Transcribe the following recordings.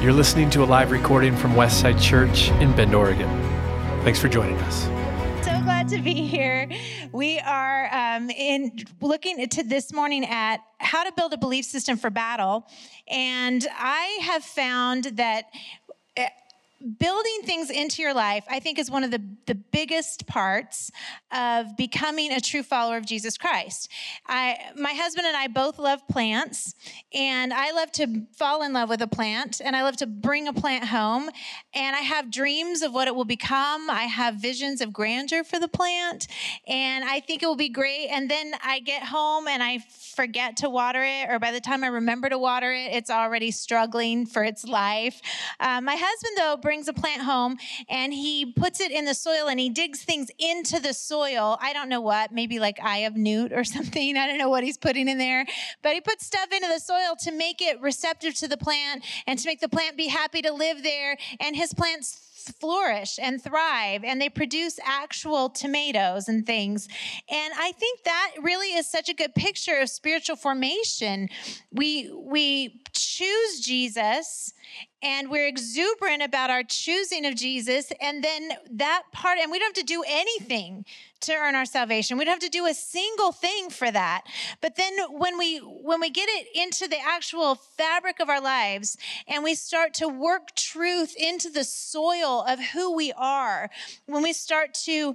You're listening to a live recording from Westside Church in Bend, Oregon. Thanks for joining us. So glad to be here. We are um, in looking to this morning at how to build a belief system for battle, and I have found that building things into your life, I think, is one of the, the biggest parts of becoming a true follower of Jesus Christ. I, my husband and I both love plants, and I love to fall in love with a plant, and I love to bring a plant home, and I have dreams of what it will become. I have visions of grandeur for the plant, and I think it will be great. And then I get home and I forget to water it, or by the time I remember to water it, it's already struggling for its life. Uh, my husband, though, brings a plant home and he puts it in the soil and he digs things into the soil. I don't know what, maybe like eye of newt or something. I don't know what he's putting in there, but he puts stuff into the soil to make it receptive to the plant and to make the plant be happy to live there. And his plants flourish and thrive and they produce actual tomatoes and things. And I think that really is such a good picture of spiritual formation. We we choose Jesus and we're exuberant about our choosing of Jesus and then that part and we don't have to do anything to earn our salvation. We don't have to do a single thing for that. But then when we when we get it into the actual fabric of our lives and we start to work truth into the soil of who we are, when we start to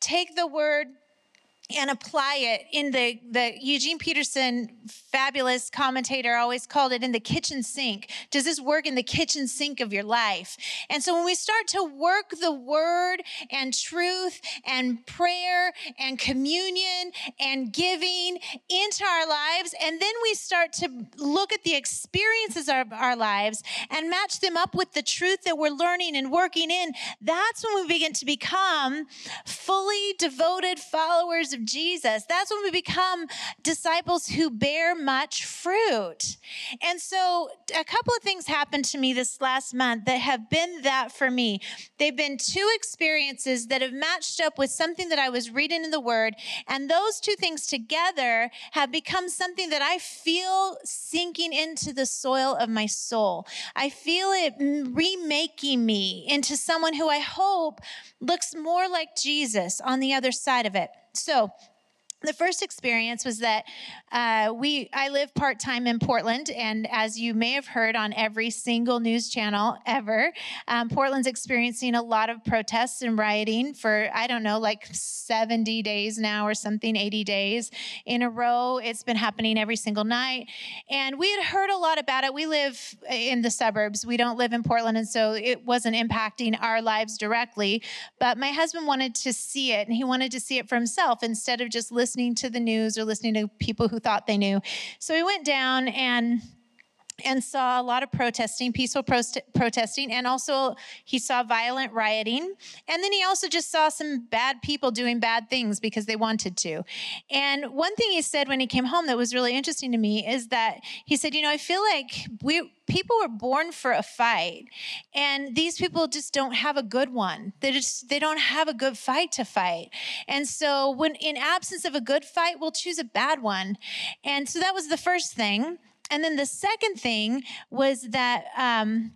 take the word and apply it in the, the Eugene Peterson fabulous commentator always called it in the kitchen sink. Does this work in the kitchen sink of your life? And so when we start to work the word and truth and prayer and communion and giving into our lives, and then we start to look at the experiences of our lives and match them up with the truth that we're learning and working in, that's when we begin to become fully devoted followers of Jesus. That's when we become disciples who bear much fruit. And so, a couple of things happened to me this last month that have been that for me. They've been two experiences that have matched up with something that I was reading in the Word. And those two things together have become something that I feel sinking into the soil of my soul. I feel it remaking me into someone who I hope looks more like Jesus on the other side of it. So, the first experience was that uh, we I live part time in Portland, and as you may have heard on every single news channel ever, um, Portland's experiencing a lot of protests and rioting for I don't know like seventy days now or something, eighty days in a row. It's been happening every single night, and we had heard a lot about it. We live in the suburbs. We don't live in Portland, and so it wasn't impacting our lives directly. But my husband wanted to see it, and he wanted to see it for himself instead of just listening listening to the news or listening to people who thought they knew. So we went down and and saw a lot of protesting, peaceful protesting, and also he saw violent rioting. And then he also just saw some bad people doing bad things because they wanted to. And one thing he said when he came home that was really interesting to me is that he said, You know, I feel like we people were born for a fight and these people just don't have a good one they just they don't have a good fight to fight and so when in absence of a good fight we'll choose a bad one and so that was the first thing and then the second thing was that um,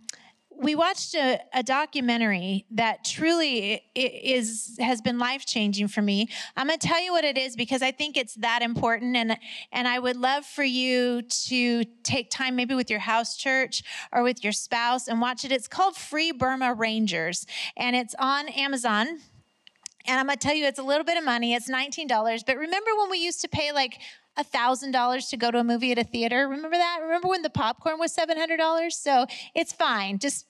we watched a, a, documentary that truly is has been life changing for me. I'm going to tell you what it is because I think it's that important, and and I would love for you to take time, maybe with your house church or with your spouse, and watch it. It's called Free Burma Rangers, and it's on Amazon. And I'm going to tell you, it's a little bit of money. It's $19. But remember when we used to pay like $1,000 to go to a movie at a theater. Remember that? Remember when the popcorn was $700? So it's fine. Just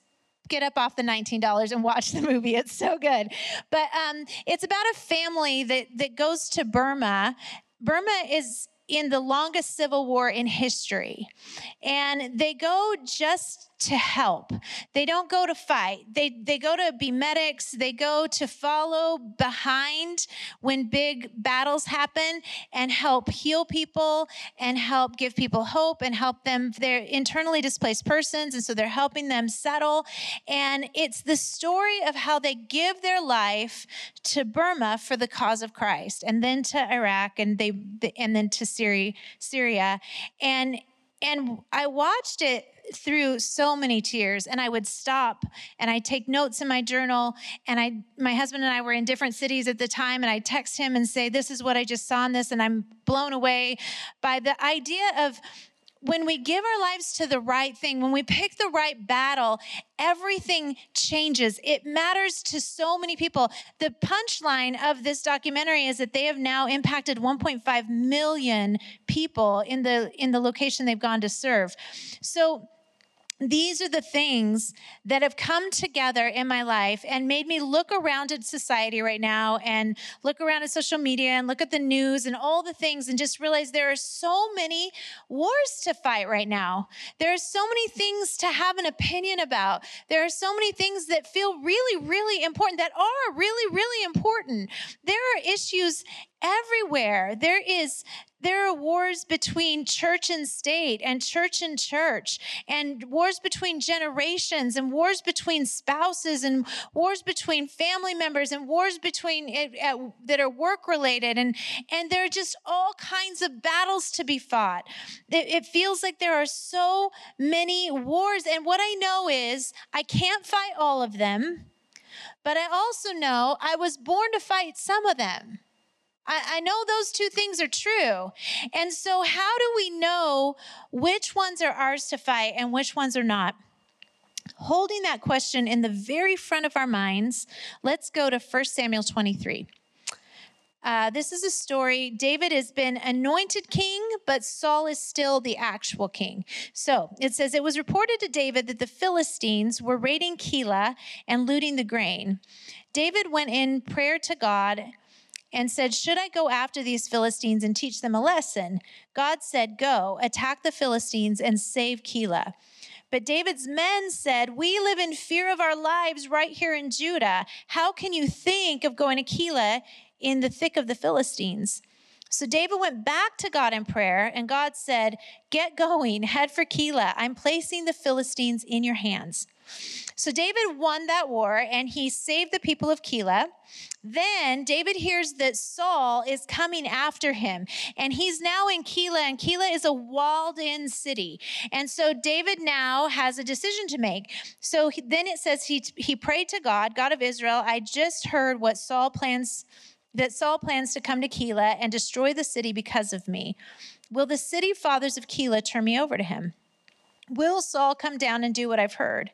get up off the $19 and watch the movie. It's so good. But um, it's about a family that, that goes to Burma. Burma is in the longest civil war in history. And they go just to help. They don't go to fight. They they go to be medics. They go to follow behind when big battles happen and help heal people and help give people hope and help them they're internally displaced persons and so they're helping them settle and it's the story of how they give their life to Burma for the cause of Christ and then to Iraq and they and then to Syria Syria and and I watched it through so many tears and I would stop and I'd take notes in my journal and I my husband and I were in different cities at the time and I'd text him and say this is what I just saw in this and I'm blown away by the idea of when we give our lives to the right thing, when we pick the right battle, everything changes. It matters to so many people. The punchline of this documentary is that they have now impacted 1.5 million people in the in the location they've gone to serve. So these are the things that have come together in my life and made me look around at society right now and look around at social media and look at the news and all the things and just realize there are so many wars to fight right now. There are so many things to have an opinion about. There are so many things that feel really, really important, that are really, really important. There are issues everywhere. There is there are wars between church and state and church and church and wars between generations and wars between spouses and wars between family members and wars between uh, that are work related and and there are just all kinds of battles to be fought. It, it feels like there are so many wars and what i know is i can't fight all of them but i also know i was born to fight some of them I, I know those two things are true. And so, how do we know which ones are ours to fight and which ones are not? Holding that question in the very front of our minds, let's go to 1 Samuel 23. Uh, this is a story. David has been anointed king, but Saul is still the actual king. So it says, It was reported to David that the Philistines were raiding Keilah and looting the grain. David went in prayer to God and said, Should I go after these Philistines and teach them a lesson? God said, Go, attack the Philistines and save Keilah. But David's men said, We live in fear of our lives right here in Judah. How can you think of going to Keilah in the thick of the Philistines? So David went back to God in prayer, and God said, Get going, head for Keilah. I'm placing the Philistines in your hands. So David won that war and he saved the people of Keilah. Then David hears that Saul is coming after him and he's now in Keilah and Keilah is a walled in city. And so David now has a decision to make. So he, then it says he, he prayed to God, God of Israel, I just heard what Saul plans that Saul plans to come to Keilah and destroy the city because of me. Will the city fathers of Keilah turn me over to him? Will Saul come down and do what I've heard?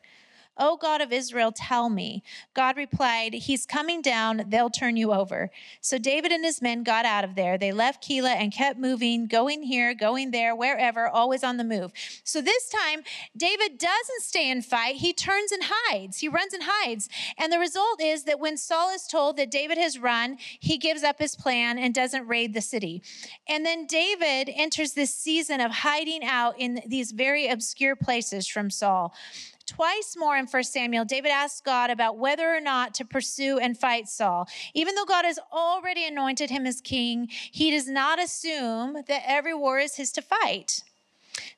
O God of Israel, tell me. God replied, He's coming down, they'll turn you over. So David and his men got out of there. They left Keilah and kept moving, going here, going there, wherever, always on the move. So this time, David doesn't stay and fight. He turns and hides. He runs and hides. And the result is that when Saul is told that David has run, he gives up his plan and doesn't raid the city. And then David enters this season of hiding out in these very obscure places from Saul. Twice more in 1 Samuel, David asks God about whether or not to pursue and fight Saul. Even though God has already anointed him as king, he does not assume that every war is his to fight.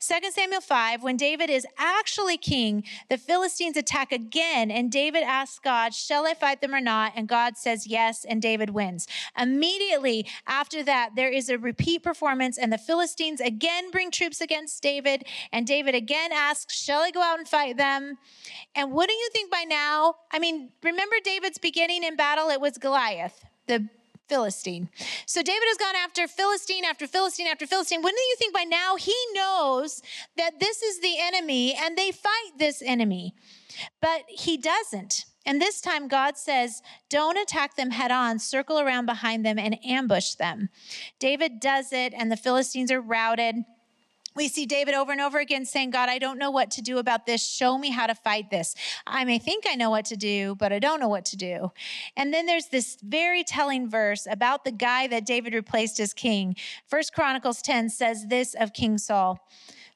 2 Samuel 5, when David is actually king, the Philistines attack again, and David asks God, Shall I fight them or not? And God says yes, and David wins. Immediately after that, there is a repeat performance, and the Philistines again bring troops against David, and David again asks, Shall I go out and fight them? And wouldn't you think by now? I mean, remember David's beginning in battle? It was Goliath, the Philistine. So David has gone after Philistine after Philistine after Philistine. Wouldn't you think by now he knows that this is the enemy and they fight this enemy? But he doesn't. And this time God says, Don't attack them head on, circle around behind them and ambush them. David does it, and the Philistines are routed. We see David over and over again saying, God, I don't know what to do about this. Show me how to fight this. I may think I know what to do, but I don't know what to do. And then there's this very telling verse about the guy that David replaced as king. First Chronicles 10 says this of King Saul.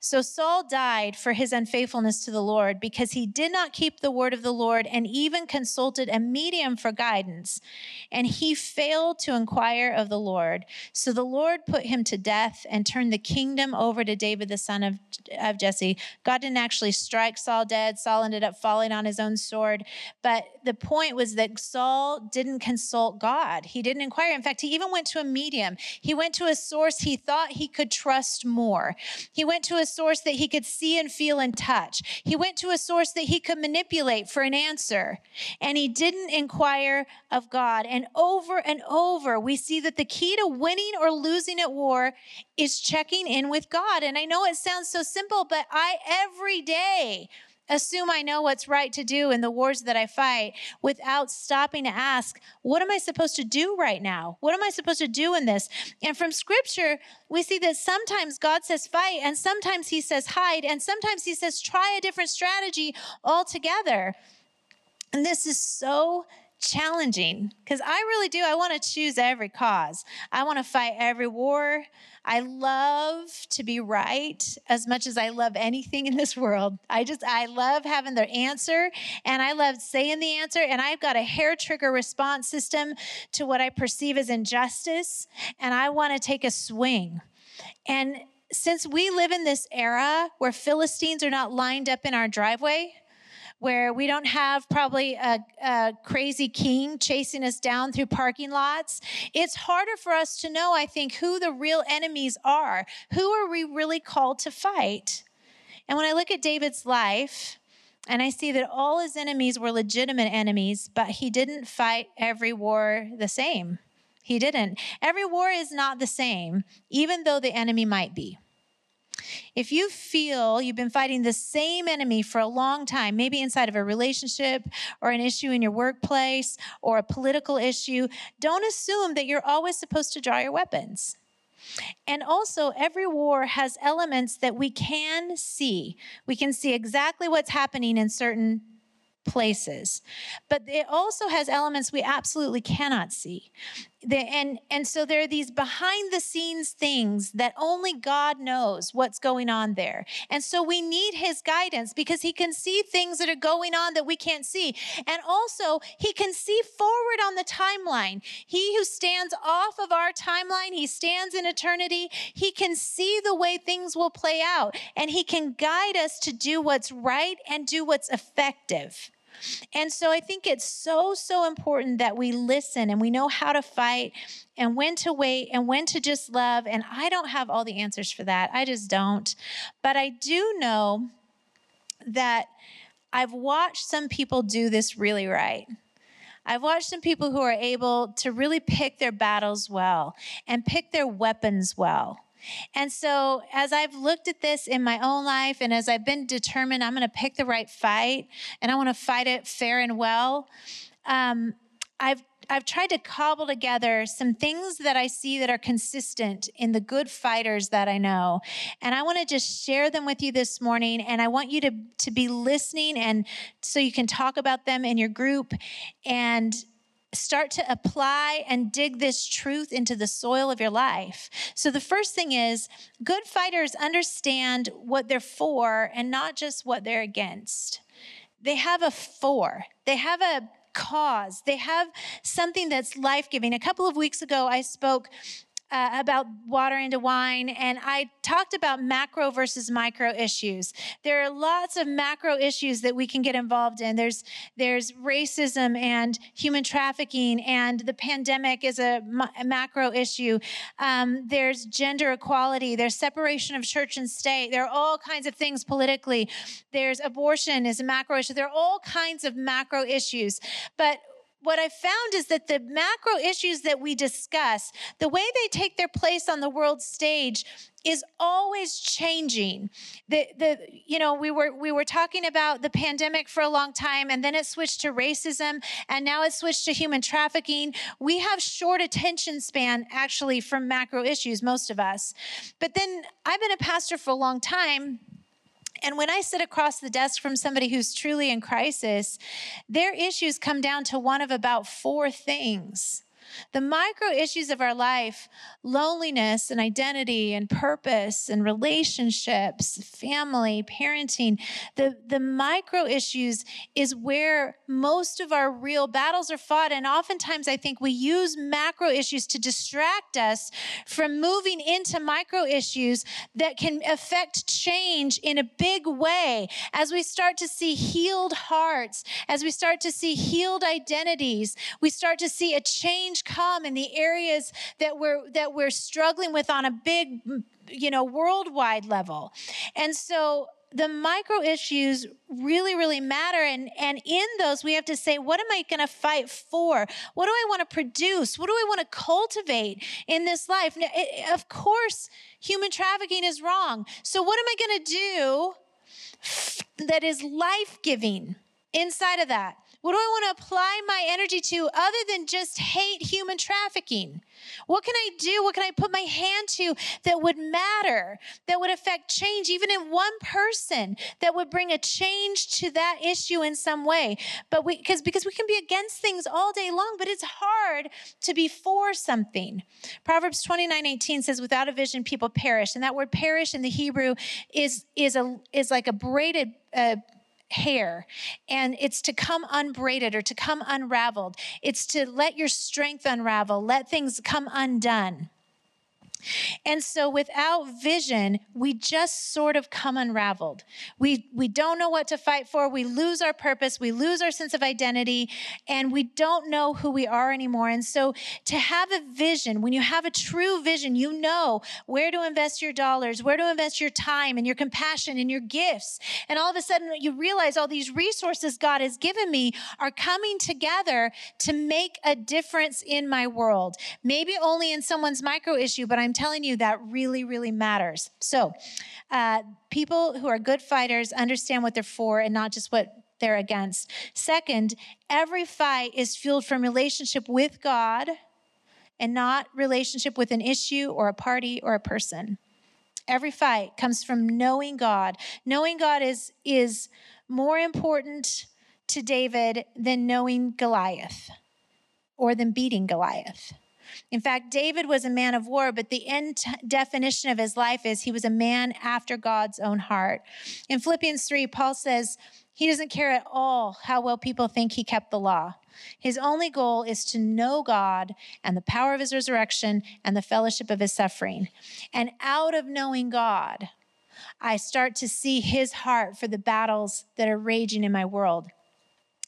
So Saul died for his unfaithfulness to the Lord because he did not keep the word of the Lord and even consulted a medium for guidance. And he failed to inquire of the Lord. So the Lord put him to death and turned the kingdom over to David, the son of, of Jesse. God didn't actually strike Saul dead. Saul ended up falling on his own sword. But the point was that Saul didn't consult God. He didn't inquire. In fact, he even went to a medium. He went to a source he thought he could trust more. He went to a source that he could see and feel and touch. He went to a source that he could manipulate for an answer. And he didn't inquire of God. And over and over, we see that the key to winning or losing at war is checking in with God. And I know it sounds so simple, but I every day assume I know what's right to do in the wars that I fight without stopping to ask, what am I supposed to do right now? What am I supposed to do in this? And from scripture, we see that sometimes God says fight, and sometimes he says hide, and sometimes he says try a different strategy altogether. And this is so challenging because I really do. I want to choose every cause. I want to fight every war. I love to be right as much as I love anything in this world. I just, I love having the answer and I love saying the answer. And I've got a hair trigger response system to what I perceive as injustice. And I want to take a swing. And since we live in this era where Philistines are not lined up in our driveway, where we don't have probably a, a, crazy king chasing us down through parking lots. It's harder for us to know, I think, who the real enemies are. Who are we really called to fight? And when I look at David's life, and I see that all his enemies were legitimate enemies, but he didn't fight every war the same. He didn't. Every war is not the same, even though the enemy might be. If you feel you've been fighting the same enemy for a long time, maybe inside of a relationship or an issue in your workplace or a political issue, don't assume that you're always supposed to draw your weapons. And also, every war has elements that we can see. We can see exactly what's happening in certain places. But it also has elements we absolutely cannot see. The, and, and so there are these behind the scenes things that only God knows what's going on there. And so we need his guidance because he can see things that are going on that we can't see. And also, he can see forward on the timeline. He who stands off of our timeline, he stands in eternity. He can see the way things will play out and he can guide us to do what's right and do what's effective. And so I think it's so, so important that we listen and we know how to fight and when to wait and when to just love. And I don't have all the answers for that. I just don't. But I do know that I've watched some people do this really right. I've watched some people who are able to really pick their battles well and pick their weapons well. And so, as I've looked at this in my own life, and as I've been determined, I'm going to pick the right fight, and I want to fight it fair and well. Um, I've I've tried to cobble together some things that I see that are consistent in the good fighters that I know. And I want to just share them with you this morning. And I want you to, to be listening and so you can talk about them in your group and start to apply and dig this truth into the soil of your life. So, the first thing is good fighters understand what they're for and not just what they're against. They have a for, they have a cause, they have something that's life giving. A couple of weeks ago, I spoke uh, about water into wine, and I talked about macro versus micro issues. There are lots of macro issues that we can get involved in. There's there's racism and human trafficking, and the pandemic is a, macro issue. Um, there's gender equality. There's separation of church and state. There are all kinds of things politically. There's abortion is a macro issue. There are all kinds of macro issues, but what I found is that the macro issues that we discuss, the way they take their place on the world stage is always changing. The the you know, we were we were talking about the pandemic for a long time and then it switched to racism and now it switched to human trafficking. We have short attention span actually from macro issues most of us. But then I've been a pastor for a long time and when I sit across the desk from somebody who's truly in crisis, their issues come down to one of about four things. The micro issues of our life, loneliness and identity and purpose and relationships, family, parenting, the, the micro issues is where most of our real battles are fought. And oftentimes I think we use macro issues to distract us from moving into micro issues that can affect change in a big way as we start to see healed hearts, as we start to see healed identities, we start to see a change come in the areas that we're that we're struggling with on a big you know, worldwide level. And so the micro issues really really matter. And and in those we have to say what am i going to fight for? What do i want to produce? What do i want to cultivate in this life? Now, it, of course human trafficking is wrong. So what am i going to do that is life-giving inside of that what do I want to apply my energy to other than just hate human trafficking? What can I do? What can I put my hand to that would matter, that would affect change, even in one person, that would bring a change to that issue in some way? But we, because because we can be against things all day long, but it's hard to be for something. Proverbs 29, 18 says, without a vision, people perish. And that word perish in the Hebrew is, is, a, is like a braided, uh, hair and it's to come unbraided or to come unraveled. It's to let your strength unravel, let things come undone. And so without vision, we just sort of come unraveled. We we don't know what to fight for. We lose our purpose, we lose our sense of identity, and we don't know who we are anymore. And so to have a vision, when you have a true vision, you know where to invest your dollars, where to invest your time and your compassion and your gifts. And all of a sudden you realize all these resources God has given me are coming together to make a difference in my world. Maybe only in someone's micro issue, but I'm I'm telling you that really, really matters. So, uh, people who are good fighters understand what they're for and not just what they're against. Second, every fight is fueled from relationship with God and not relationship with an issue or a party or a person. Every fight comes from knowing God. Knowing God is, is more important to David than knowing Goliath or than beating Goliath. In fact, David was a man of war, but the end definition of his life is he was a man after God's own heart. In Philippians 3, Paul says he doesn't care at all how well people think he kept the law. His only goal is to know God and the power of his resurrection and the fellowship of his suffering. And out of knowing God, I start to see his heart for the battles that are raging in my world.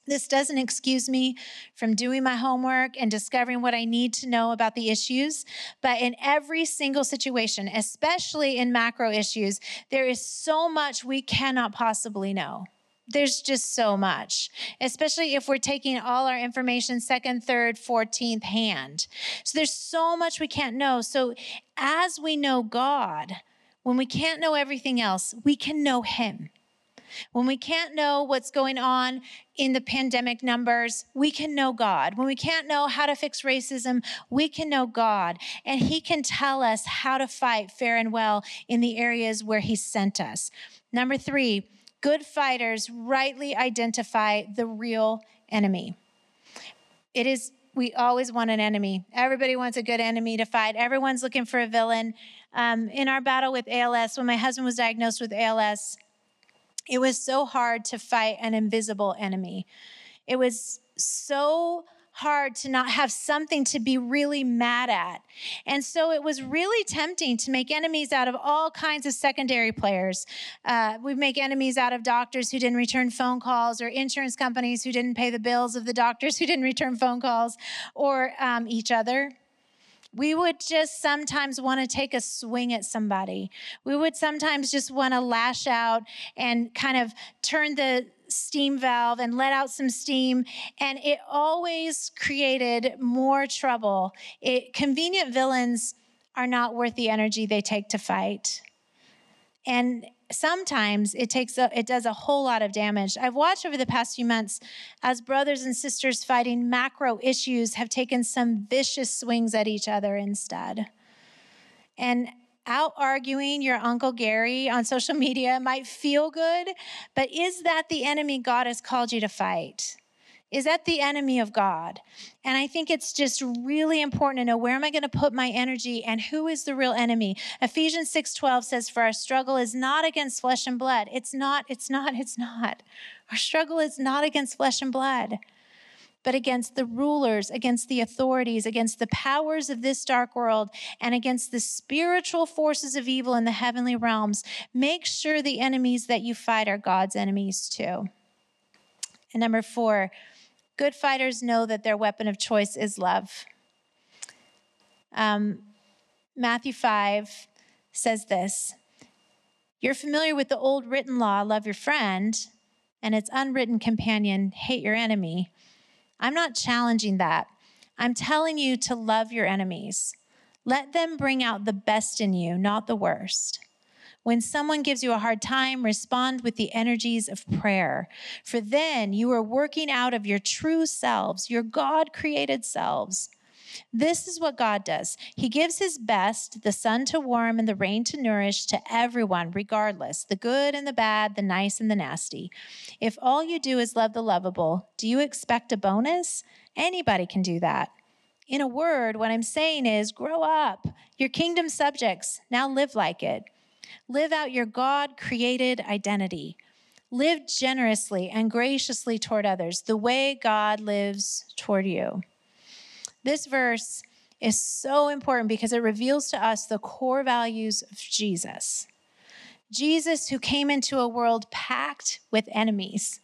This doesn't excuse me from doing my homework and discovering what I need to know about the issues, but in every single situation, especially in macro issues, there is so much we cannot possibly know. There's just so much, especially if we're taking all our information second, third, 14th hand. So there's so much we can't know. So as we know God, when we can't know everything else, we can know Him. When we can't know what's going on in the pandemic numbers, we can know God. When we can't know how to fix racism, we can know God. And He can tell us how to fight fair and well in the areas where He sent us. Number three, good fighters rightly identify the real enemy. It is we always want an enemy. Everybody wants a good enemy to fight. Everyone's looking for a villain. Um, in our battle with ALS, when my husband was diagnosed with ALS, it was so hard to fight an invisible enemy. It was so hard to not have something to be really mad at. And so it was really tempting to make enemies out of all kinds of secondary players. Uh, we make enemies out of doctors who didn't return phone calls, or insurance companies who didn't pay the bills of the doctors who didn't return phone calls, or um, each other. We would just sometimes want to take a swing at somebody. We would sometimes just want to lash out and kind of turn the steam valve and let out some steam and it always created more trouble it, convenient villains are not worth the energy they take to fight and sometimes it takes a, it does a whole lot of damage. I've watched over the past few months as brothers and sisters fighting macro issues have taken some vicious swings at each other instead. And out arguing your Uncle Gary on social media might feel good, but is that the enemy God has called you to fight? Is that the enemy of God? And I think it's just really important to know where am I going to put my energy and who is the real enemy. Ephesians 6:12 says for our struggle is not against flesh and blood. It's not, it's not, it's not. Our struggle is not against flesh and blood but against the rulers, against the authorities, against the powers of this dark world, and against the spiritual forces of evil in the heavenly realms. Make sure the enemies that you fight are God's enemies too. And number four, Good fighters know that their weapon of choice is love. Um, Matthew 5 says this You're familiar with the old written law, love your friend, and its unwritten companion, hate your enemy. I'm not challenging that. I'm telling you to love your enemies. Let them bring out the best in you, not the worst. When someone gives you a hard time, respond with the energies of prayer. For then you are working out of your true selves, your God created selves. This is what God does. He gives his best, the sun to warm and the rain to nourish to everyone, regardless the good and the bad, the nice and the nasty. If all you do is love the lovable, do you expect a bonus? Anybody can do that. In a word, what I'm saying is grow up. You're kingdom subjects, now live like it. Live out your God created identity. Live generously and graciously toward others, the way God lives toward you. This verse is so important because it reveals to us the core values of Jesus. Jesus, who came into a world packed with enemies,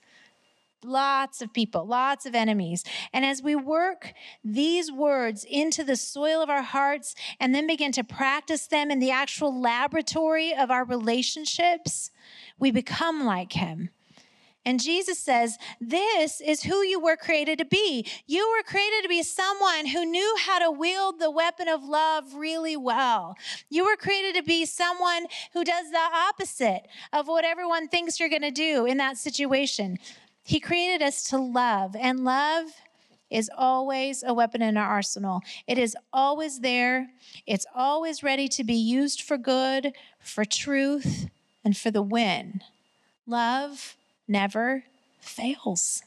lots of people, lots of enemies. And as we work these words into the soil of our hearts and then begin to practice them in the actual laboratory of our relationships, we become like him. And Jesus says, This is who you were created to be. You were created to be someone who knew how to wield the weapon of love really well. You were created to be someone who does the opposite of what everyone thinks you're going to do in that situation. He created us to love, and love is always a weapon in our arsenal. It is always there, it's always ready to be used for good, for truth, and for the win. Love never fails,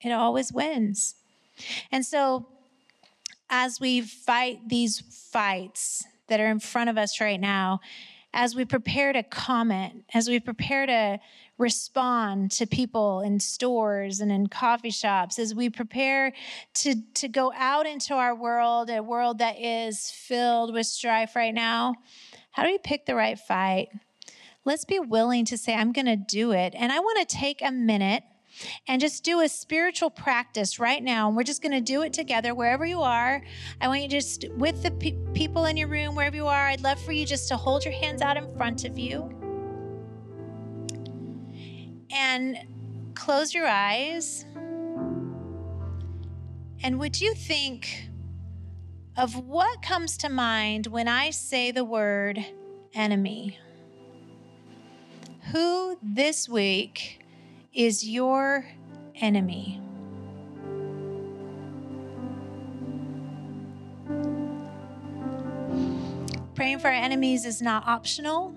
it always wins. And so, as we fight these fights that are in front of us right now, as we prepare to comment, as we prepare to respond to people in stores and in coffee shops, as we prepare to, to go out into our world, a world that is filled with strife right now, how do we pick the right fight? Let's be willing to say, I'm going to do it. And I want to take a minute and just do a spiritual practice right now. And we're just going to do it together wherever you are. I want you just, with the pe- people in your room, wherever you are, I'd love for you just to hold your hands out in front of you and close your eyes. And would you think of what comes to mind when I say the word enemy? Who this week is your enemy. Praying for our enemies is not optional.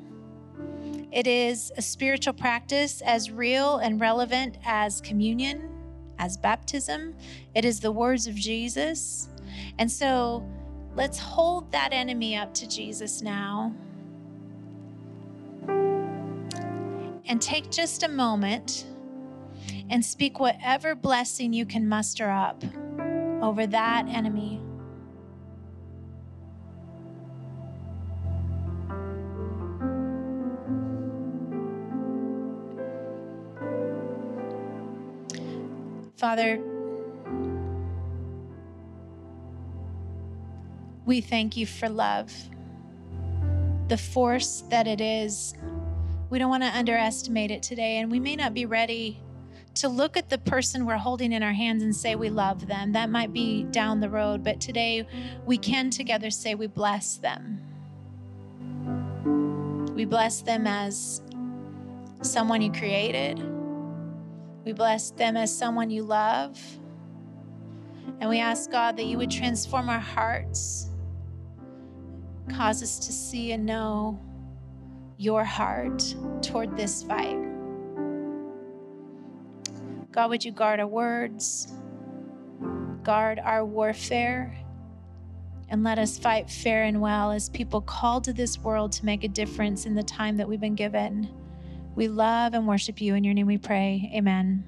It is a spiritual practice as real and relevant as communion, as baptism. It is the words of Jesus. And so let's hold that enemy up to Jesus now. And take just a moment and speak whatever blessing you can muster up over that enemy. Father, we thank you for love, the force that it is. We don't want to underestimate it today, and we may not be ready to look at the person we're holding in our hands and say we love them. That might be down the road, but today we can together say we bless them. We bless them as someone you created. We bless them as someone you love. And we ask God that you would transform our hearts, cause us to see and know your heart toward this fight. God, would you guard our words, guard our warfare, and let us fight fair and well as people called to this world to make a difference in the time that we've been given. We love and worship you. In your name we pray. Amen.